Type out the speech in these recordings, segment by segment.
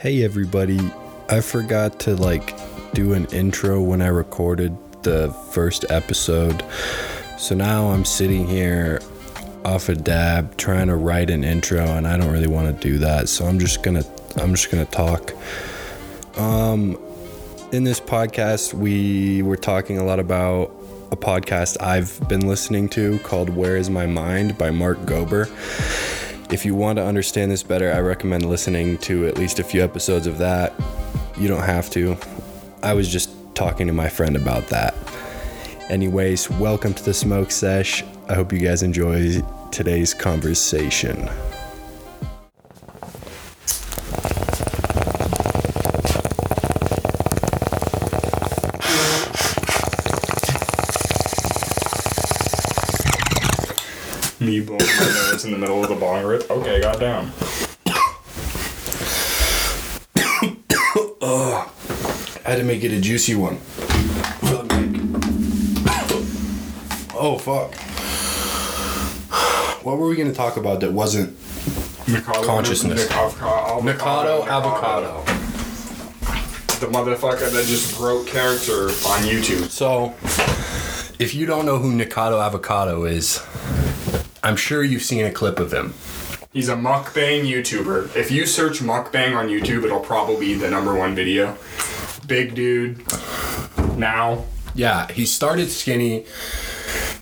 Hey everybody, I forgot to like do an intro when I recorded the first episode. So now I'm sitting here off a dab trying to write an intro and I don't really want to do that. So I'm just going to I'm just going to talk. Um in this podcast we were talking a lot about a podcast I've been listening to called Where is My Mind by Mark Gober. If you want to understand this better, I recommend listening to at least a few episodes of that. You don't have to. I was just talking to my friend about that. Anyways, welcome to the Smoke Sesh. I hope you guys enjoy today's conversation. Me blowing my nose in the middle of the bong rip. Okay, got down. I had to make it a juicy one. For the mic. Oh, fuck. What were we going to talk about that wasn't Mikado, Consciousness. Nic- Mikado avocado? The motherfucker that just broke character on YouTube. So, if you don't know who Nikado Avocado is, I'm sure you've seen a clip of him. He's a mukbang YouTuber. If you search mukbang on YouTube, it'll probably be the number one video. Big dude. Now. Yeah, he started skinny.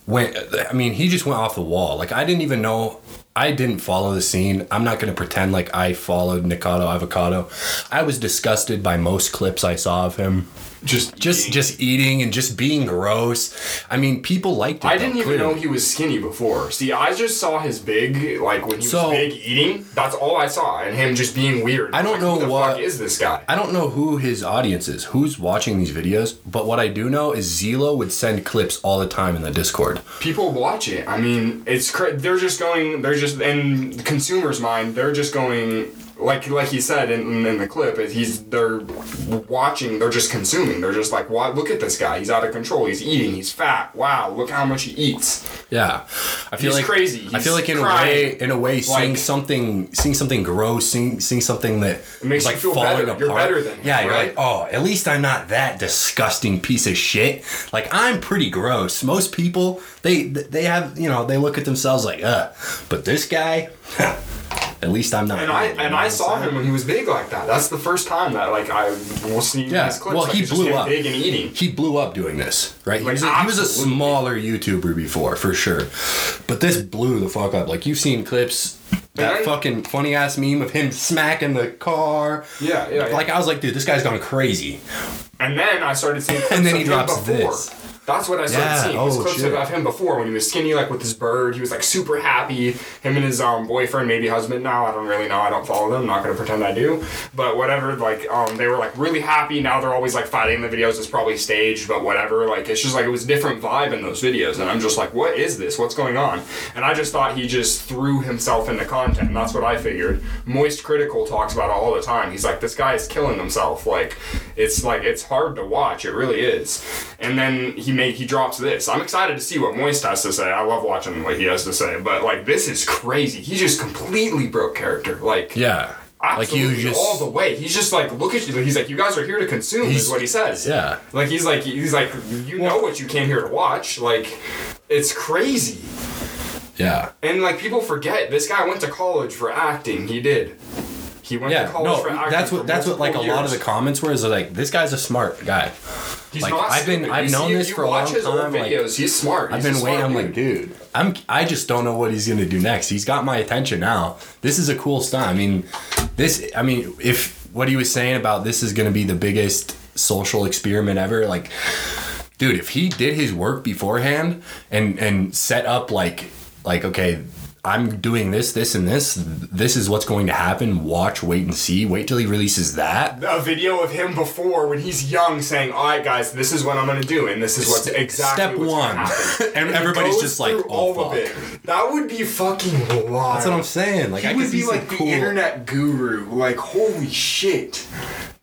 Went, I mean, he just went off the wall. Like I didn't even know. I didn't follow the scene. I'm not gonna pretend like I followed Nikado Avocado. I was disgusted by most clips I saw of him. Just Just, eating. just eating and just being gross. I mean, people liked it. I though, didn't even clearly. know he was skinny before. See, I just saw his big, like when he So- was big eating. That's all I saw, and him just being weird. I don't Like, know who the what- fuck is this guy. I don't know who his audience is, who's watching these videos, but what I do know is Zelo would send clips all the time in the Discord. people watch it. I mean, it's cra- they're just going. They're just in the consumer's mind. They're just going like like he said in, in the clip. is He's they're watching. They're just consuming. They're just like, wow, look at this guy. He's out of control. He's eating. He's fat. Wow, look how much he eats. Yeah, I feel He's like crazy. I feel like in a way, in a way, seeing Like- something, seeing something gross, seeing seeing something that makes like you feel falling better. apart. You're better than him, yeah, you're right? like, oh, at least I'm not that disgusting piece of shit. Like I'm pretty gross. Most people, they they have you know they look at themselves like, uh, but this guy, at least I'm not. And I and I saw him when he was big like that. That's the first time that like I was seeing Yeah, his clips. well, like, he blew up. big and eating. He blew up doing this, right? he, Like, was a, he was a smaller YouTuber before, for sure. But this blew the fuck up. Like you've seen clips, that fucking funny ass meme of him smacking the car. Yeah, yeah, yeah. Like I was like, dude, this guy's gone crazy. And then I started seeing clips And then he drops before. this. That's what I started Yeah, seeing. was oh, clips shit. of him before when he was skinny, like with his bird. He was like super happy. Him and his um, boyfriend, maybe husband now. I don't really know. I don't follow them. I'm not gonna pretend I do. But whatever. Like um, they were like really happy. Now they're always like fighting the videos. It's probably staged, but whatever. Like it's just like it was a different vibe in those videos. And I'm just like, what is this? What's going on? And I just thought he just threw himself into content. And that's what I figured. Moist Critical talks about it all the time. He's like, this guy is killing himself. Like it's like it's hard to watch. It really is. And then he made he drops this. I'm excited to see what Moist has to say. I love watching what he has to say. But like this is crazy. He just completely broke character. Like Yeah. Like you just all the way. He's just like, look at you. He's like, you guys are here to consume. Is what he says. Yeah. Like he's like he's like you know what you came here to watch. Like it's crazy. Yeah. And like people forget this guy went to college for acting. He did. He went to Yeah, college no, for acting. that's what that's what like a lot of the comments were is like this guy's a smart guy. He's like, not I've been- stupid. I've You known see, this for a long time, like, videos. he's smart. I've been waiting. I'm like, dude, I'm. I just don't know what he's gonna do next. He's got my attention now. This is a cool stunt. I mean, this. I mean, if what he was saying about this is gonna be the biggest social experiment ever, like, dude, if he did his work beforehand and and set up like like okay. I'm doing this, this, and this. This is what's going to happen. Watch, wait, and see. Wait till he releases that. a video of him before when he's young saying, "All right, guys, this is what I'm gonna do, and this is what's exactly step what's one." gonna happen." And he everybody's just like, "Oh, all of it. That would be fucking wild. That's what I'm saying. Like He I would could be like some the internet guru. Like, holy shit.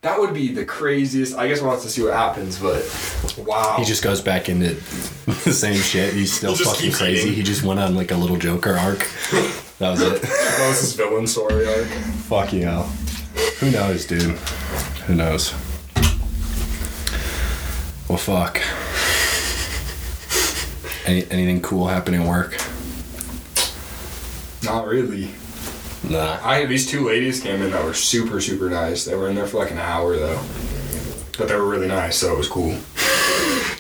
That would be the craziest. I guess we'll have to see what happens, but wow. He just goes back into the same shit. He's still He just fucking keeps crazy. eating. He just went on like a little Joker arc. That was it. that was his villain story arc. Fuck you hell. Who knows, dude? Who knows? Well, fuck. Any, anything cool happening at work? Not really. Nah. I these two ladies came in that were super super nice. They were in there for like an hour though, but they were really nice, so it was cool.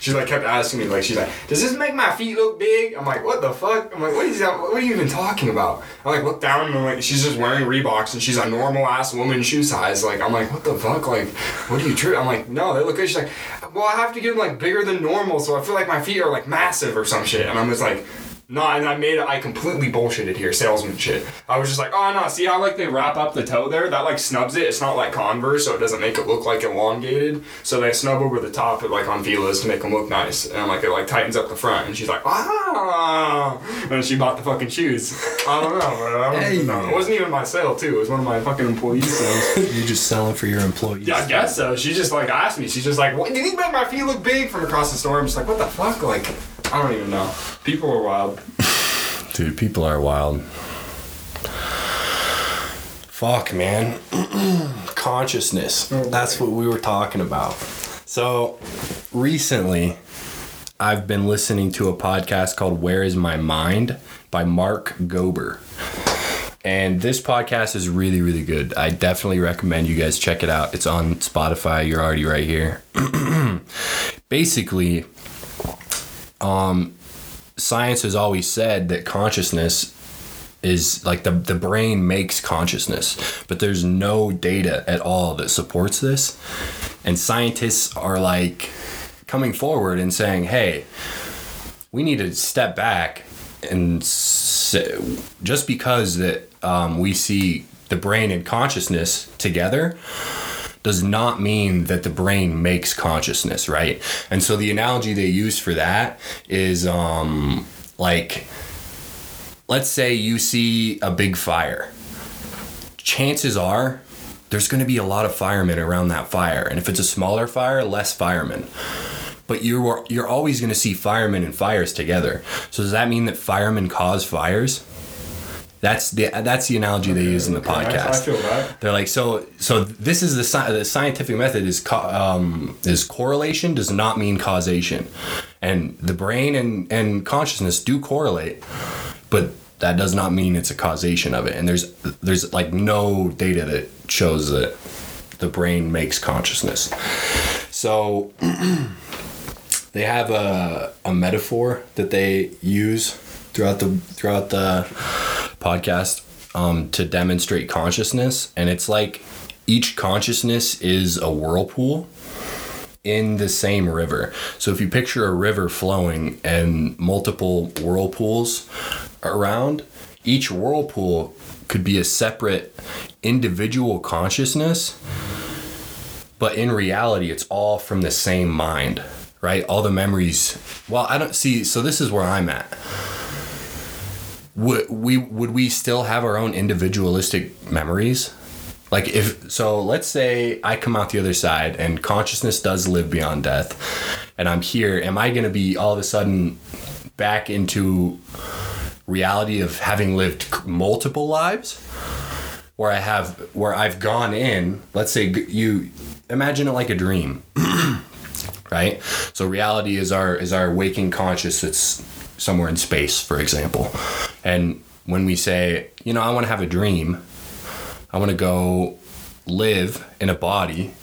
She like kept asking me like she's like, does this make my feet look big? I'm like, what the fuck? I'm like, what is that? What are you even talking about? I like look down and I'm like, she's just wearing Reeboks and she's a normal ass woman shoe size. Like I'm like, what the fuck? Like, what are you true? I'm like, no, they look good. She's like, well, I have to get them like bigger than normal, so I feel like my feet are like massive or some shit. And I'm just like. No, and I made it. I completely bullshitted here, salesman shit. I was just like, oh no, see how like they wrap up the toe there? That like snubs it. It's not like Converse, so it doesn't make it look like elongated. So they snub over the top, like on Fila's, to make them look nice. And like, it like tightens up the front. And she's like, ah. And she bought the fucking shoes. I don't know, but I don't Hey. know. It wasn't even my sale too. It was one of my fucking employees' sales. You're just selling for your employees. Yeah, I guess so. She just like asked me. She's just like, "What? Do you think make my feet look big from across the store?" I'm just like, "What the fuck?" Like, I don't even know. People are wild. Dude, people are wild. Fuck, man. Consciousness. Oh, That's what we were talking about. So, recently, I've been listening to a podcast called Where Is My Mind by Mark Gober. And this podcast is really, really good. I definitely recommend you guys check it out. It's on Spotify. You're already right here. Basically, science has always said that consciousness is like the, the brain makes consciousness, but there's no data at all that supports this. And scientists are like coming forward and saying, hey, we need to step back and s- just because that um, we see the brain and consciousness together does not mean that the brain makes consciousness, right? And so the analogy they use for that is um, like, let's say you see a big fire. Chances are there's going to be a lot of firemen around that fire. And if it's a smaller fire, less firemen. But you're you're always going to see firemen and fires together. So does that mean that firemen cause fires? That's the that's the analogy they use in the I podcast. feel. They're like, so so this is the, sci- the scientific method is co- um, is correlation does not mean causation, and the brain and and consciousness do correlate, but that does not mean it's a causation of it. And there's there's like no data that shows that the brain makes consciousness. So they have a a metaphor that they use throughout the throughout the podcast um, to demonstrate consciousness, and it's like each consciousness is a whirlpool in the same river. So if you picture a river flowing and multiple whirlpools around, each whirlpool could be a separate individual consciousness, but in reality, it's all from the same mind, right? All the memories. Well, I don't see. So this is where I'm at would we would we still have our own individualistic memories? Like if so let's say i come out the other side and consciousness does live beyond death and i'm here am i going to be all of a sudden back into reality of having lived multiple lives? Where i have where i've gone in let's say you imagine it like a dream right? So reality is our is our waking conscious that's somewhere in space for example and when we say you know i want to have a dream i want to go live in a body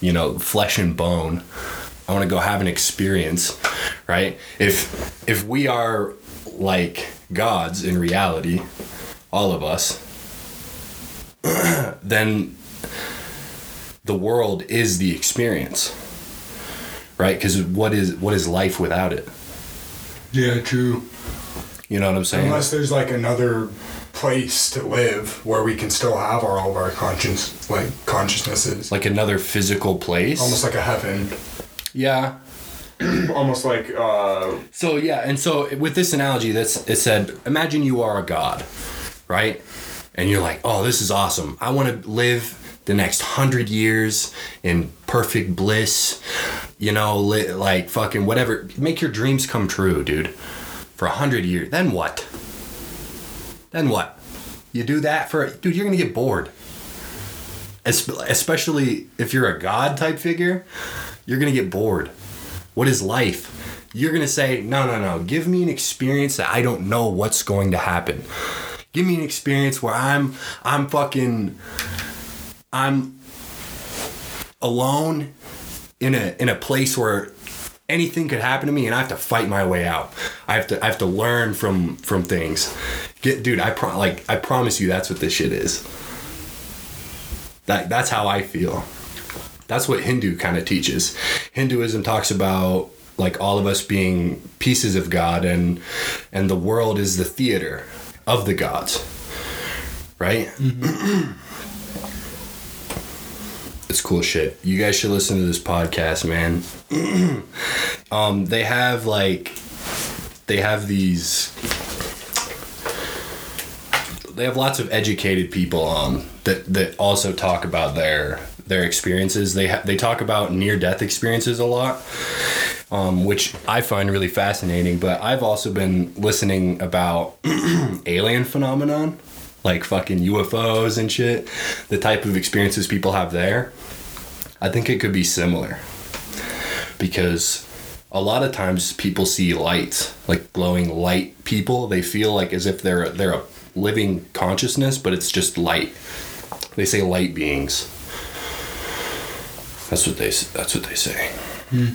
you know flesh and bone i want to go have an experience right? If if we are like gods in reality all of us then the world is the experience right? Because what is what is life without it? Yeah, true. You know what i'm saying? Unless there's like another place to live where we can still have our, all of our conscience, like consciousnesses, like another physical place? Almost like a heaven, yeah. Almost like uh, so yeah and so with this analogy that's it said imagine you are a god right? And you're like oh this is awesome. I want to live the next hundred years in perfect bliss you know li- like fucking whatever. Make your dreams come true dude for a hundred years then what then what you do that for dude you're gonna get bored especially if you're a god type figure, you're gonna get bored. What is life? You're gonna say, no, no, no. Give me an experience that I don't know what's going to happen. Give me an experience where I'm, I'm fucking, I'm alone in a in a place where anything could happen to me and I have to fight my way out. I have to I have to learn from from things. Get dude, I pro- like I promise you that's what this shit is. That that's how I feel. That's what Hindu kind of teaches. Hinduism talks about like all of us being pieces of God and and the world is the theater of the gods. Right? Mm-hmm. it's cool shit. You guys should listen to this podcast, man. um, they have like, they have these. They have lots of educated people on that that also talk about their their experiences. They ha- they talk about near death experiences a lot, um, which I find really fascinating. But I've also been listening about alien phenomenon, like fucking UFOs and shit. The type of experiences people have there. I think it could be similar because a lot of times people see lights, like glowing light people. They feel like as if they're they're a living consciousness, but it's just light. They say light beings. That's what they that's what they say. Hmm.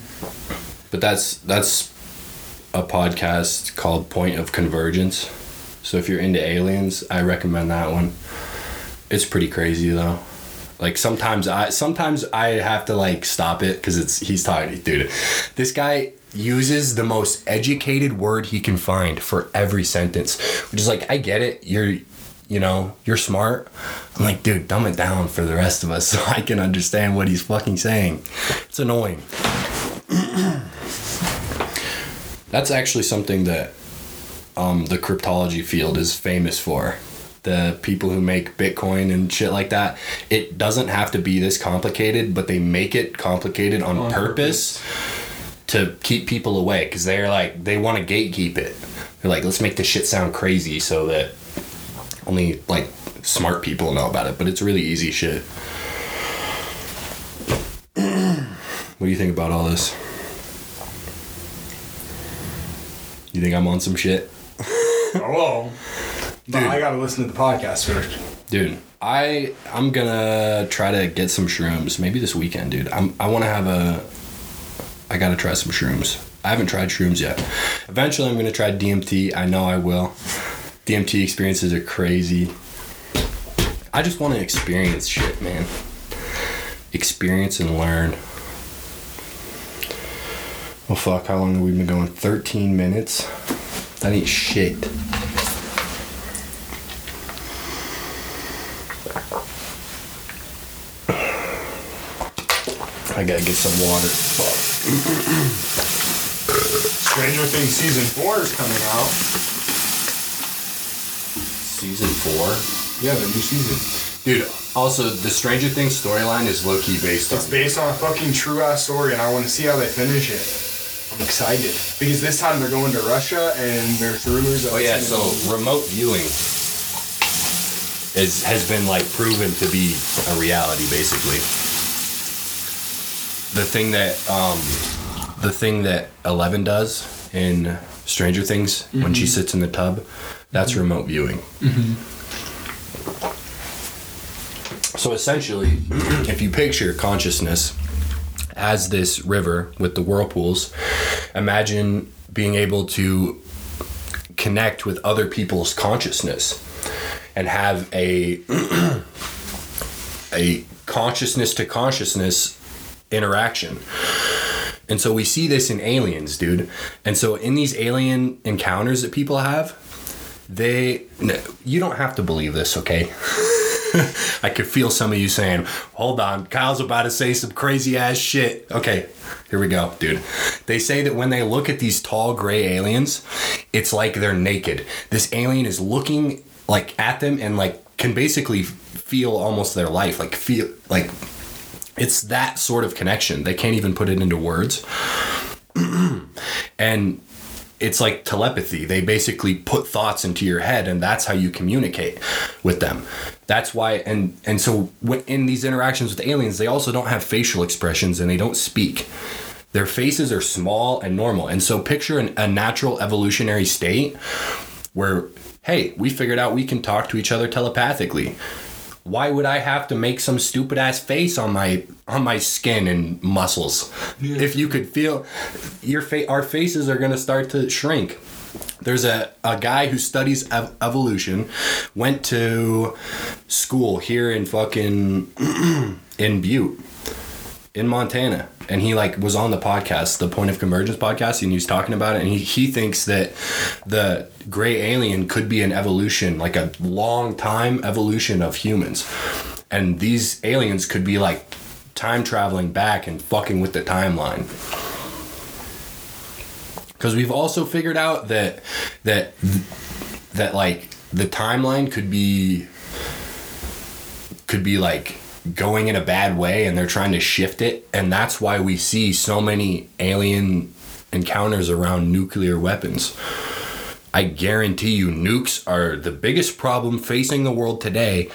But that's that's a podcast called Point of Convergence. So if you're into aliens, I recommend that one. It's pretty crazy though. Like sometimes I sometimes I have to like stop it because it's he's talking dude. This guy uses the most educated word he can find for every sentence, which is like I get it. You're you know you're smart. I'm like dude, dumb it down for the rest of us so I can understand what he's fucking saying. It's annoying. That's actually something that um, the cryptology field is famous for. The people who make Bitcoin and shit like that, it doesn't have to be this complicated, but they make it complicated on, On purpose, to keep people away because they're like they want to gatekeep it. They're like, let's make this shit sound crazy so that only like smart people know about it. But it's really easy shit. what do you think about all this? You think I'm on some shit? Hello. But Dude. I gotta listen to the podcast first. Dude, I I'm gonna try to get some shrooms maybe this weekend, dude. I'm I want to have a. I gotta try some shrooms. I haven't tried shrooms yet. Eventually, I'm gonna try DMT. I know I will. DMT experiences are crazy. I just want to experience shit, man. Experience and learn. Well, fuck. How long have we been going? 13 minutes. That ain't shit. I gotta get some water. Stranger Things season four is coming out. Season four. Yeah, the new season. Dude, also the Stranger Things storyline is low key based on. It's based on a fucking true ass story, and I want to see how they finish it. I'm excited because this time they're going to Russia, and there's rumors. That Oh yeah, so remote viewing is has been like proven to be a reality basically. The thing that um the thing that Eleven does in Stranger Things when she mm-hmm. sits in the tub, that's mm-hmm. remote viewing. Mm-hmm. So essentially, if you picture consciousness as this river with the whirlpools, imagine being able to connect with other people's consciousness and have a a consciousness to consciousness interaction. And so we see this in aliens, dude. And so in these alien encounters that people have, they no, you don't have to believe this, okay? I could feel some of you saying, "Hold on, Kyle's about to say some crazy ass shit." Okay, here we go, dude. They say that when they look at these tall gray aliens, it's like they're naked. This alien is looking like at them and like can basically feel almost their life, like feel like it's that sort of connection. They can't even put it into words. and it's like telepathy. They basically put thoughts into your head, and that's how you communicate with them. That's why, and and so when, in these interactions with aliens, they also don't have facial expressions and they don't speak. Their faces are small and normal, and so picture an, a natural evolutionary state where, hey, we figured out we can talk to each other telepathically. Why would I have to make some stupid ass face on my on my skin and muscles? If you could feel your face our faces are gonna start to shrink there's a, a guy who studies ev- evolution went to school here in fucking in butte in montana and he like was on the podcast the point of convergence podcast and he was talking about it and he, he thinks that the gray alien could be an evolution like a long time evolution of humans. And these aliens could be like time traveling back and fucking with the timeline because we've also figured out that that that like the timeline could be could be like going in a bad way and they're trying to shift it. And that's why we see so many alien encounters around nuclear weapons. I guarantee you nukes are the biggest problem facing the world today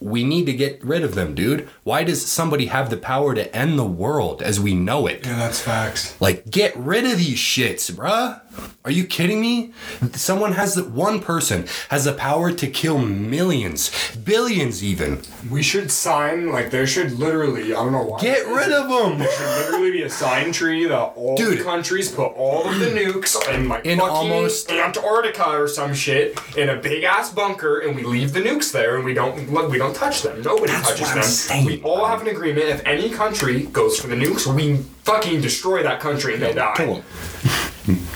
we need to get rid of them dude why does somebody have the power to end the world as we know it Yeah, that's facts. like, get rid of these shits, bruh. Are you kidding me? Someone has the one person has the power to kill millions, billions even. We should sign like there should literally I don't know why. Get rid of them. There should literally be a sign tree that all Dude. countries put all of the nukes in like In fucking almost- Antarctica or some shit in a big ass bunker, and we leave the nukes there, and we don't we don't touch them. Nobody That's touches what I'm them. saying, we all have an agreement. If any country goes for the nukes, we fucking destroy that country and they die. Kill 'em.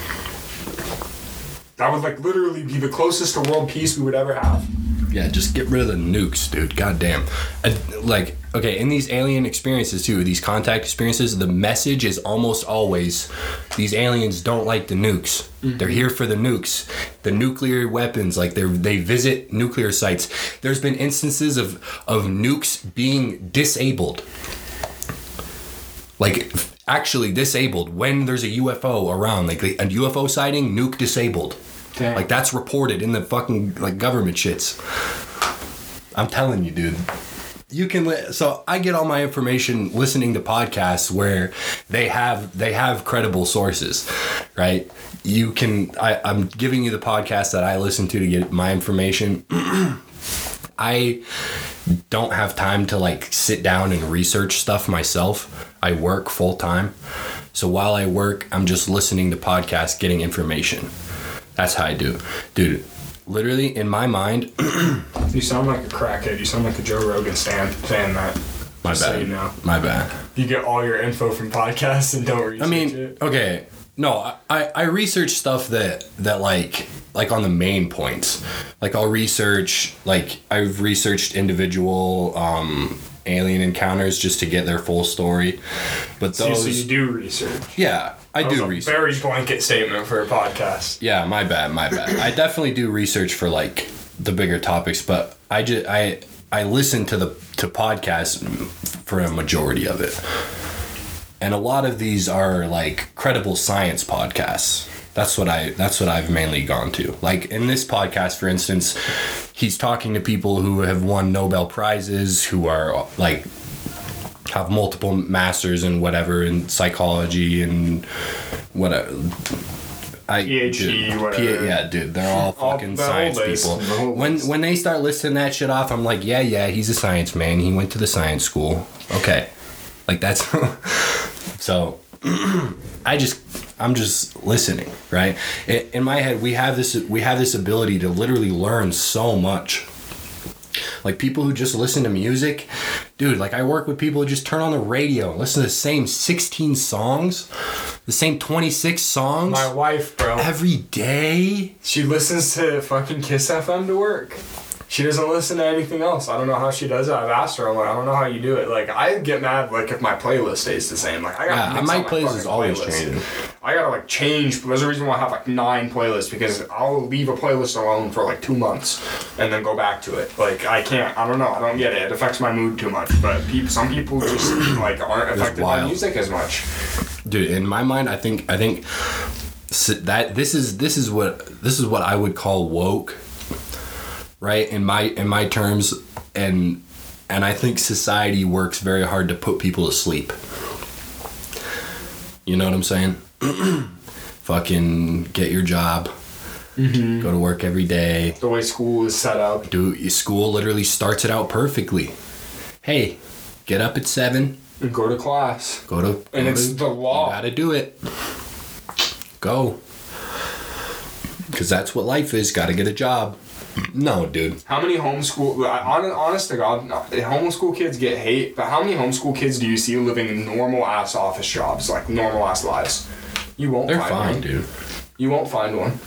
That would like literally be the closest to world peace we would ever have. Yeah, just get rid of the nukes, dude. Goddamn. Uh, like, okay, in these alien experiences too, these contact experiences, the message is almost always these aliens don't like the nukes. They're here for the nukes, the nuclear weapons. Like they they visit nuclear sites. There's been instances of of nukes being disabled. Like actually disabled when there's a UFO around. Like a UFO sighting, nuke disabled. Damn. Like that's reported in the fucking like government shits. I'm telling you, dude. You can li- so I get all my information listening to podcasts where they have they have credible sources, right? You can I, I'm giving you the podcast that I listen to to get my information. I don't have time to like sit down and research stuff myself. I work full time. So while I work, I'm just listening to podcasts, getting information. That's how I do. Dude, literally in my mind, You sound like a crackhead. You sound like a Joe Rogan stand saying that. my Just so bad. you know. My bad. You get all your info from podcasts and don't research I mean, it. okay. No, I, I research stuff that that like like on the main points. Like I'll research like I've researched individual um alien encounters just to get their full story. But those so you do research. Yeah, I That do a research. Very blanket statement for a podcast. Yeah, my bad, my bad. I definitely do research for like the bigger topics, but I just I I listen to the to podcasts for a majority of it. And a lot of these are like credible science podcasts. That's what I that's what I've mainly gone to. Like in this podcast for instance, he's talking to people who have won Nobel prizes, who are like have multiple masters in whatever in psychology and whatever uh, I, PhD, dude, whatever. yeah, dude, they're all All fucking the science oldest, people. When when they start listing that shit off, I'm like, yeah, yeah, he's a science man. He went to the science school. Okay, like that's so. I just I'm just listening, right? In, my head, we have this we have this ability to literally learn so much. Like people who just listen to music, dude. Like I work with people who just turn on the radio, and listen to the same 16 songs, the same 26 songs My wife, bro, every day. she listens to fucking Kiss FM to work. She doesn't listen to anything else. I don't know how she does it. I've asked her. I'm like, I don't know how you do it. Like, I get mad like if my playlist stays the same. Like, I got Yeah, my playlist is always changing. I gotta like change. There's a reason why I have like nine playlists because I'll leave a playlist alone for like two months and then go back to it. Like, I can't. I don't know. I don't get it. It affects my mood too much. But people, some people just like aren't affected by music as much. dude in my mind i think i think that this is this is what this is what i would call woke right? In my in my terms, and and I think society works very hard to put people to sleep. You know what I'm saying? Fucking get your job. Mm-hmm. Go to work every day. The way school is set up. Do school literally starts it out perfectly. Hey, get up at seven. And go to class. Go to And go it's to- the law. You gotta do it. Go. Cause that's what life is. Gotta get a job. No, dude. How many homeschool, honest to God, homeschool kids get hate, but how many homeschool kids do you see living normal ass office jobs, like normal ass lives? You won't They're find fine, one. dude. You won't find one.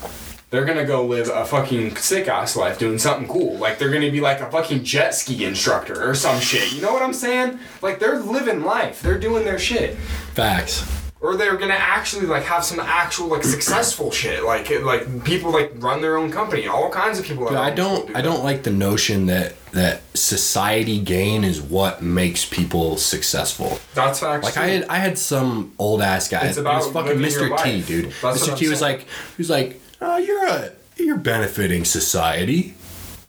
They're gonna go live a fucking sick ass life doing something cool. Like they're gonna be like a fucking jet ski instructor or some shit. You know what I'm saying? Like they're living life. They're doing their shit. Facts. Or they're gonna actually like have some actual like successful shit. Like like people like run their own company. All kinds of people. But I don't do I don't like the notion that that society gain is what makes people successful. That's facts. Like too. I had I had some old ass guy. It's It about was fucking Mr. T, dude. That's Mr. T was saying. like he was like, oh, you're a you're benefiting society.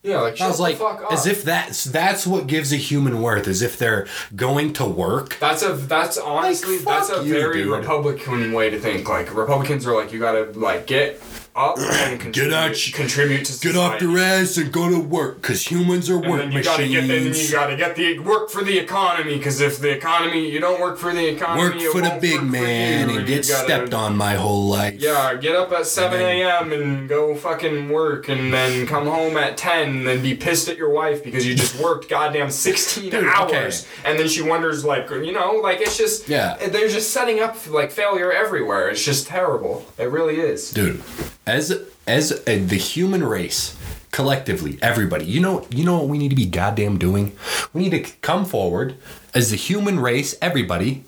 Yeah, like I was like, as if that's that's what gives a human worth, as if they're going to work. That's a that's honestly Like, that's a you, very dude. Republican way to think. Like Republicans are like you gotta like get up and contribute, out- contribute to society. Get off your ass and go to work, cause humans are and work then you gotta get then you gotta get the work for the economy because if the economy you don't work for the economy Work for the big man you, and get gotta- stepped on my whole life. Yeah, get up at 7 a.m. and go fucking work and then come home at 10 and then be pissed at your wife because you just worked goddamn 16 Dude, hours. okay. And then she wonders, like, you know, like it's just, Yeah. they're just setting up like failure everywhere. It's just terrible. It really is. dude as as a, the human race collectively everybody you know you know what we need to be goddamn doing? We need to come forward as the human race everybody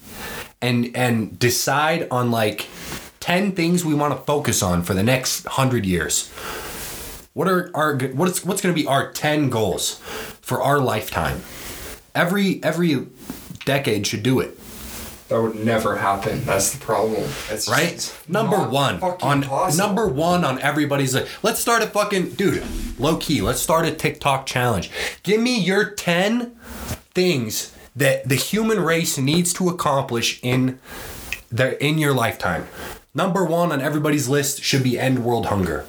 and and decide on like 10 things we want to focus on for the next 100 years. What are our what's what's going to be our 10 goals for our lifetime? Every every decade should do it That would never happen. That's the problem. It's right? Number one on possible. number one on everybody's like, let's start a fucking dude, low key. Let's start a TikTok challenge. Give me your ten things that the human race needs to accomplish in their in your lifetime. Number one on everybody's list should be end world hunger.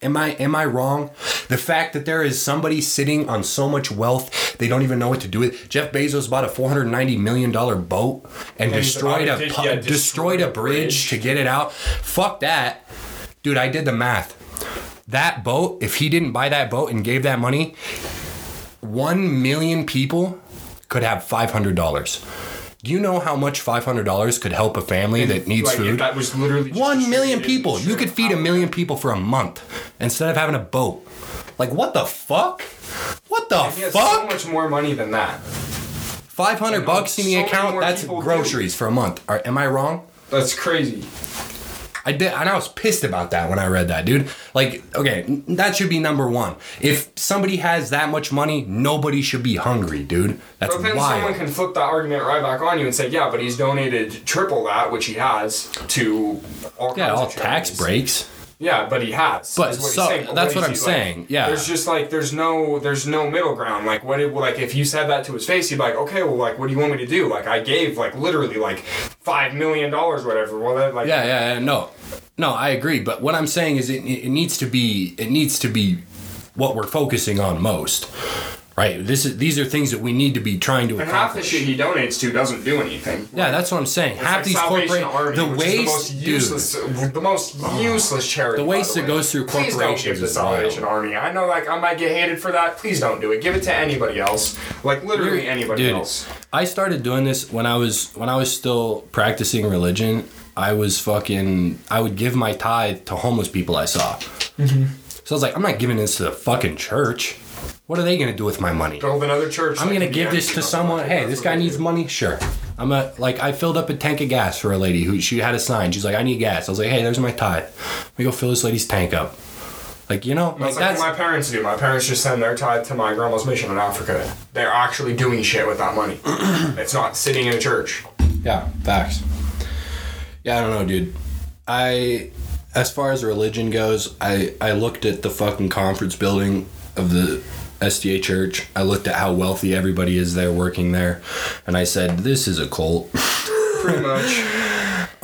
Am I am I wrong? The fact that there is somebody sitting on so much wealth they don't even know what to do with. Jeff Bezos bought a 490 million dollar boat and, he's destroyed a yeah, destroyed a bridge to get it out. Fuck that, dude. I did the math. That boat, if he didn't buy that boat and gave that money, one million people could have five hundred dollars. Do you know how much five hundred dollars could help a family that needs if food? that was literally One million people. You could feed a million people for a month instead of having a boat. Like what the fuck? What the He has so much more money than that. Five hundred bucks in the so account. That's people do. groceries for a month. Are, am I wrong? That's crazy. I did, and I was pissed about that when I read that, dude. Like, okay, that should be number one. If somebody has that much money, nobody should be hungry, dude. That's But then someone can flip that argument right back on you and say, yeah, but he's donated triple that, which he has, to all Yeah, all of tax breaks. Yeah, but he has. But what he's so- saying. But that's what what I'm he, like, saying, yeah. There's just like there's no there's no middle ground. Like what it like if you said that to his face, he'd be like, okay, well like what do you want me to do? Like I gave like literally like five million dollars, whatever. Well, that like Yeah, yeah, yeah, no, no, I agree. But what I'm saying is, it, it needs to be, it needs to be what we're focusing on most, right? This is these are things that we need to be trying to accomplish. And half the shit he donates to doesn't do anything. Yeah, that's what I'm saying. It's Half like these corporate Army, the waste, the most dude. useless, the most useless charity. The waste that goes through corporations. Please don't give the. Salvation Army. I know, like I might get hated for that. Please don't do it. Give it to anybody else. Like literally anybody Dude, else. I started doing this when I was when I was still practicing religion. I was fucking. I would give my tithe to homeless people I saw. Mm-hmm. So I was like, I'm not giving this to the fucking church. What are they gonna do with my money? Build another church. I'm gonna give this to someone. Hey, this guy needs money. Sure. I'm a like I filled up a tank of gas for a lady who she had a sign. She's like, I need gas. I was like, Hey, there's my tithe. Let me go fill this lady's tank up. Like you know, like That's like that's what my parents do. My parents just send their tithe to my grandma's mission in Africa. They're actually doing shit with that money. it's not sitting in a church. Yeah, facts. Yeah, I don't know, dude. I, as far as religion goes, I I looked at the fucking conference building of the SDA church. I looked at how wealthy everybody is there working there, and I said, "This is a cult." Pretty much.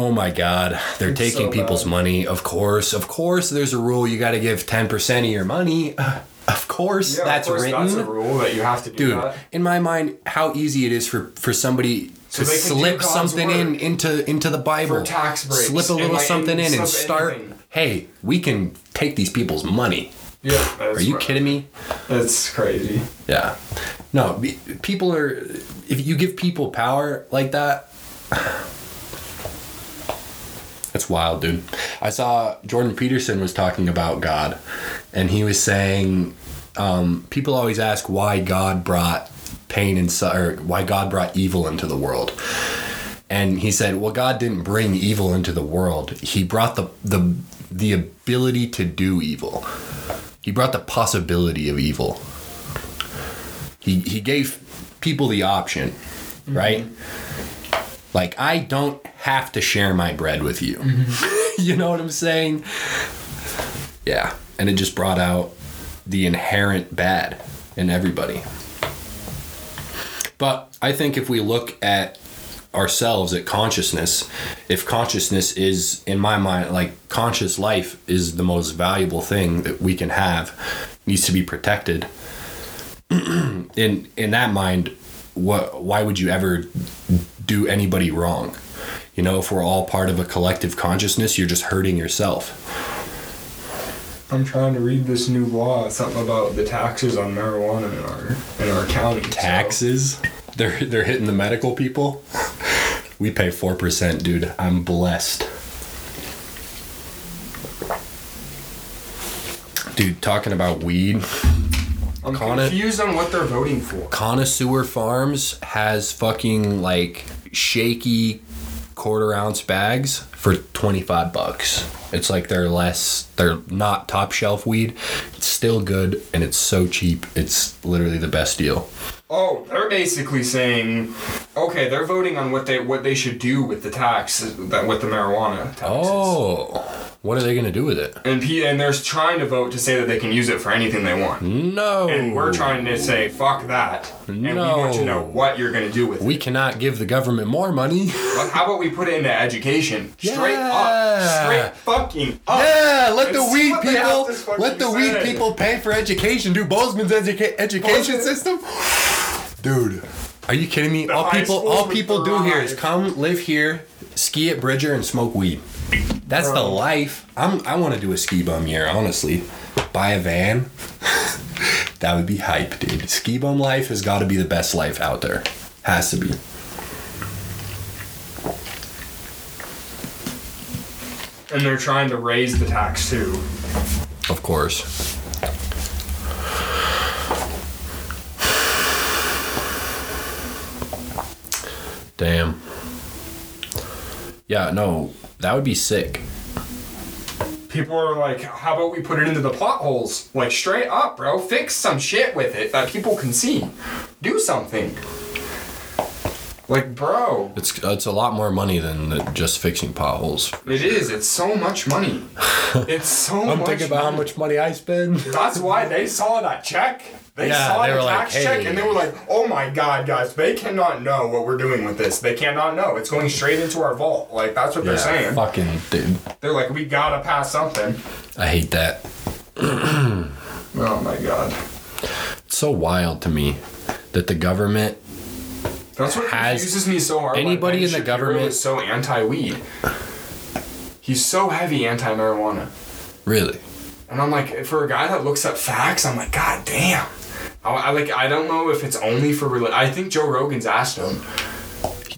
Oh my God, they're It's taking so people's bad. money. Of course, of course, there's a rule. You got to give ten percent of your money. Of course, Yeah, that's of course, written. That's a rule that you have to do Dude, that. in my mind, how easy it is for for somebody So to they can do slip something in into into the Bible, For tax breaks slip a little something in and start. anything. Hey, we can take these people's money. Yeah. Are you kidding me? That's crazy. Yeah. No, people are. If you give people power like that, it's wild, dude. I saw Jordan Peterson was talking about God, and he was saying um, people always ask why God brought pain and su- or why God brought evil into the world. And he said, "Well, God didn't bring evil into the world. He brought the the the ability to do evil. He brought the possibility of evil. He he gave people the option, mm-hmm. right? Like I don't have to share my bread with you. Mm-hmm. you know what I'm saying? Yeah, and it just brought out the inherent bad in everybody. But I think if we look at ourselves at consciousness, if consciousness is in my mind like conscious life is the most valuable thing that we can have, needs to be protected. in in that mind, what why would you ever do anybody wrong? You know, if we're all part of a collective consciousness, you're just hurting yourself. I'm trying to read this new law. Something about the taxes on marijuana in our in our county. so- Taxes? They're they're hitting the medical people. We pay four percent, dude. I'm blessed. Dude, talking about weed, I'm confused on what they're voting for. Connoisseur Farms has fucking like shaky quarter ounce bags for 25 bucks. It's like they're less, they're not top shelf weed. It's still good and it's so cheap. It's literally the best deal. Oh, they're basically saying, okay, they're voting on what they what they should do with the tax that with the marijuana taxes. Oh, what are they gonna do with it? And P- and they're trying to vote to say that they can use it for anything they want. No. And we're trying to say fuck that. And we want to know what you're gonna do with it. We cannot give the government more money. Like, how about we put it into education? Straight Yeah. up. Straight fucking up. Yeah, let And the weed what they have people let the weed people pay for education. Do Bozeman's educa- education Bozeman- system? Dude, are you kidding me? The all people all people do here is come live here, ski at Bridger and smoke weed. That's the life. I'm I want to do a ski bum year, honestly. Buy a van. that would be hype, dude. Ski bum life has got to be the best life out there. Has to be. And they're trying to raise the tax too. Of course. Damn. Yeah, no, that would be sick. People are like, how about we put it into the potholes? Like, straight up, bro. Fix some shit with it that people can see. Do something. Like, bro, It's it's a lot more money than the, just fixing potholes. it is. It's so much money. It's so much money. I'm much thinking about how much money I spend. That's why they saw that check. They Yeah, saw they the were like, tax check "Hey." and they were like, oh my god, guys, they cannot know what we're doing with this. They cannot know. It's going straight into our vault. Like, that's what they're saying. fucking dude. They're like, we gotta pass something. I hate that. Oh my god. It's so wild to me that the government That's what Has confuses me so hard. anybody in the Shapiro government- is so anti-weed. He's so heavy anti-marijuana, really and I'm like, for a guy that looks up facts, I'm like, god damn. I, I like, I don't know if it's only for. Reli- I think Joe Rogan's asked him.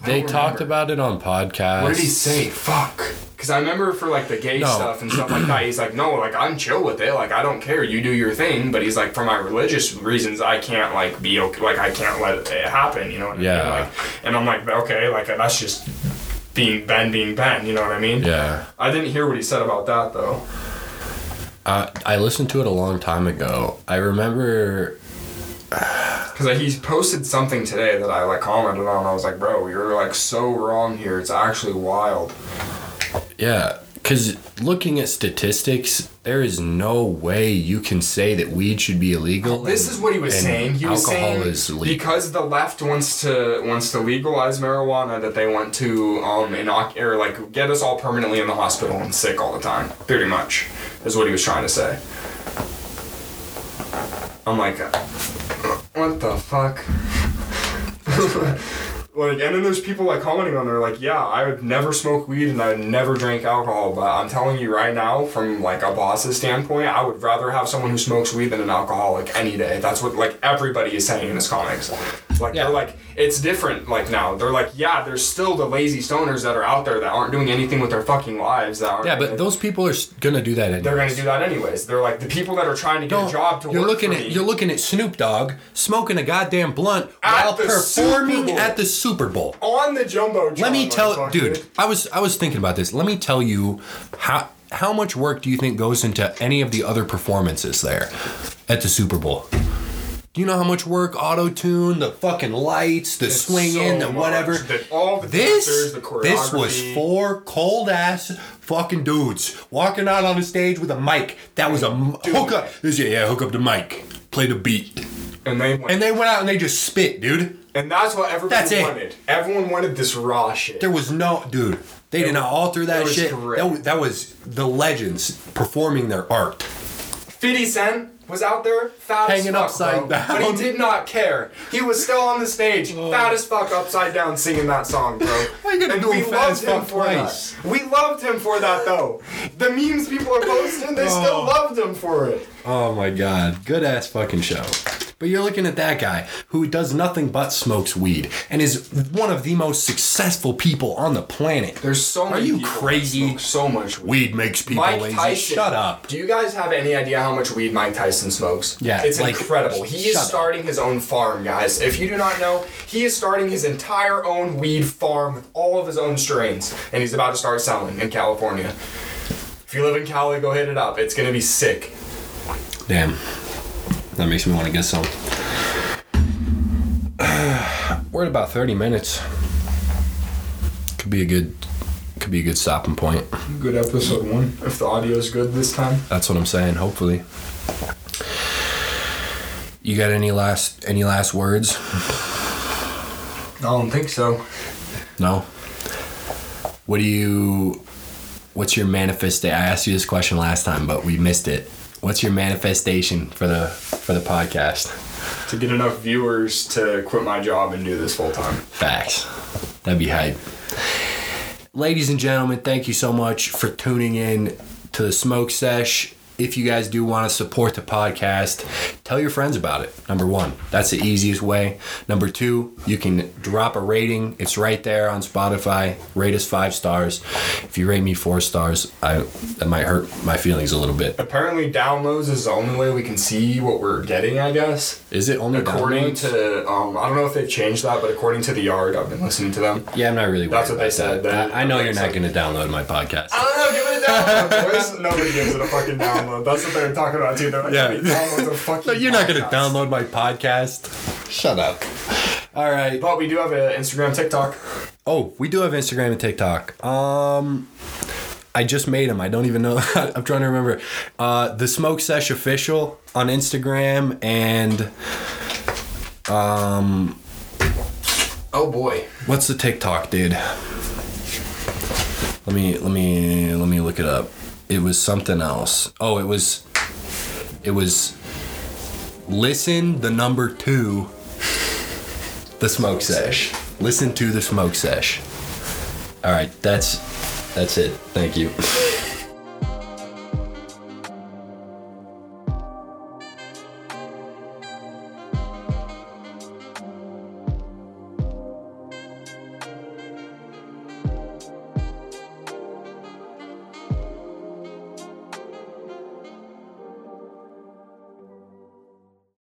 they talked remember. about it on podcast. What did he say? Fuck. Because I remember for like the gay No. stuff and stuff like that, he's like, no, like I'm chill with it. Like I don't care. You do your thing. But he's like, for my religious reasons, I can't like be okay. Like I can't let it happen. You know what I mean? Yeah. Like, and I'm like, okay, like that's just being Ben being Ben. You know what I mean? Yeah. I didn't hear what he said about that though. Uh, I listened to it a long time ago. I remember Because he posted something today that I like commented on. I was like, bro, you're like so wrong here. It's actually wild. Yeah, Because looking at statistics, there is no way you can say that weed should be illegal. This is what he was saying. He was alcohol saying because the left wants to wants to legalize marijuana that they want to um inoc- or like get us all permanently in the hospital and sick all the time. Pretty much is what he was trying to say. I'm like, what the fuck? like, and then there's people like commenting on there like, yeah, I would never smoke weed and I would never drink alcohol, but I'm telling you right now, from like a boss's standpoint, I would rather have someone who smokes weed than an alcoholic any day. That's what like everybody is saying in his comics. Like Yeah. they're like, it's different. Like now, they're like, yeah, there's still the lazy stoners that are out there that aren't doing anything with their fucking lives. That aren't yeah, but those people are gonna do that anyway. they're gonna do that anyways. They're like the people that are trying to get a job to you're work looking at me. you're looking at Snoop Dogg smoking a goddamn blunt At while performing at the Super Bowl. on the jumbo. Let me tell, dude. I was I was thinking about this. Let me tell you how how much work do you think goes into any of the other performances there at the Super Bowl? Do you know how much work auto tune, the fucking lights, the swinging, the whatever? the This this was four cold ass fucking dudes walking out on the stage with a mic. That was a hook up. This yeah, yeah, hook up the mic, play the beat, and they went, and they went out and they just spit, dude. and that's what everybody That's it. wanted. Everyone wanted this raw shit. There was no dude. They did not alter that it shit. That was, that was the legends performing their art. 50 Cent was out there, fat Hanging as fuck, upside bro. down. but he did not care. He was still on the stage, oh. fat as fuck, upside down, singing that song, bro. Why you gonna and do we loved him for twice? that. We loved him for that, though. The memes people are posting, they still Oh. loved him for it. Oh my god, good ass fucking show. But you're looking at that guy who does nothing but smokes weed and is one of the most successful people on the planet. There's so Are many you people that crazy? so much weed. Weed makes people Mike lazy. Tyson. Shut up. Do you guys have any idea how much weed Mike Tyson smokes? Yeah, It's like, incredible. He is shut up. starting his own farm, guys. If you do not know, he is starting his entire own weed farm with all of his own strains, and he's about to start selling in California. If you live in Cali, go hit it up. It's gonna be sick. Damn. That makes me want to get some. We're at about 30 minutes. Could be a good could be a good stopping point. Good episode one. If the audio is good this time. That's what I'm saying, hopefully. You got any last any last words? I don't think so. No. What do you what's your manifest day? I asked you this question last time, but we missed it. What's your manifestation for the for the podcast? To get enough viewers to quit my job and do this full time. Facts. That'd be hype. Ladies and gentlemen, thank you so much for tuning in to the Smoke Sesh. If you guys do want to support the podcast, tell your friends about it. Number one, that's the easiest way. Number two, you can drop a rating. It's right there on Spotify. Rate us five stars. If you rate me four stars, I that might hurt my feelings a little bit. Apparently, downloads is the only way we can see what we're getting. I guess. Is it only According downloads? to, um, I don't know if they've changed that, but according to the Yard, I've been listening to them. Yeah, I'm not really. That's what they said. that. I, I know you're not going to download my podcast. I don't know, give it download, boys. Nobody gives it a fucking download. That's what they're talking about too. They're like, Yeah. "Hey, download fucking. No, you're not gonna podcast." download my podcast. Shut up. All right. But we do have an Instagram, TikTok. Oh, we do have Instagram and TikTok. Um, I just made them. I don't even know. I'm trying to remember. Uh, the Smoke Sesh official on Instagram and um, Oh boy. what's the TikTok, dude? Let me let me let me look it up. It was something else. Oh, it was it was listen the number two the smoke sesh. Listen to the smoke sesh. All right, that's that's it. Thank you.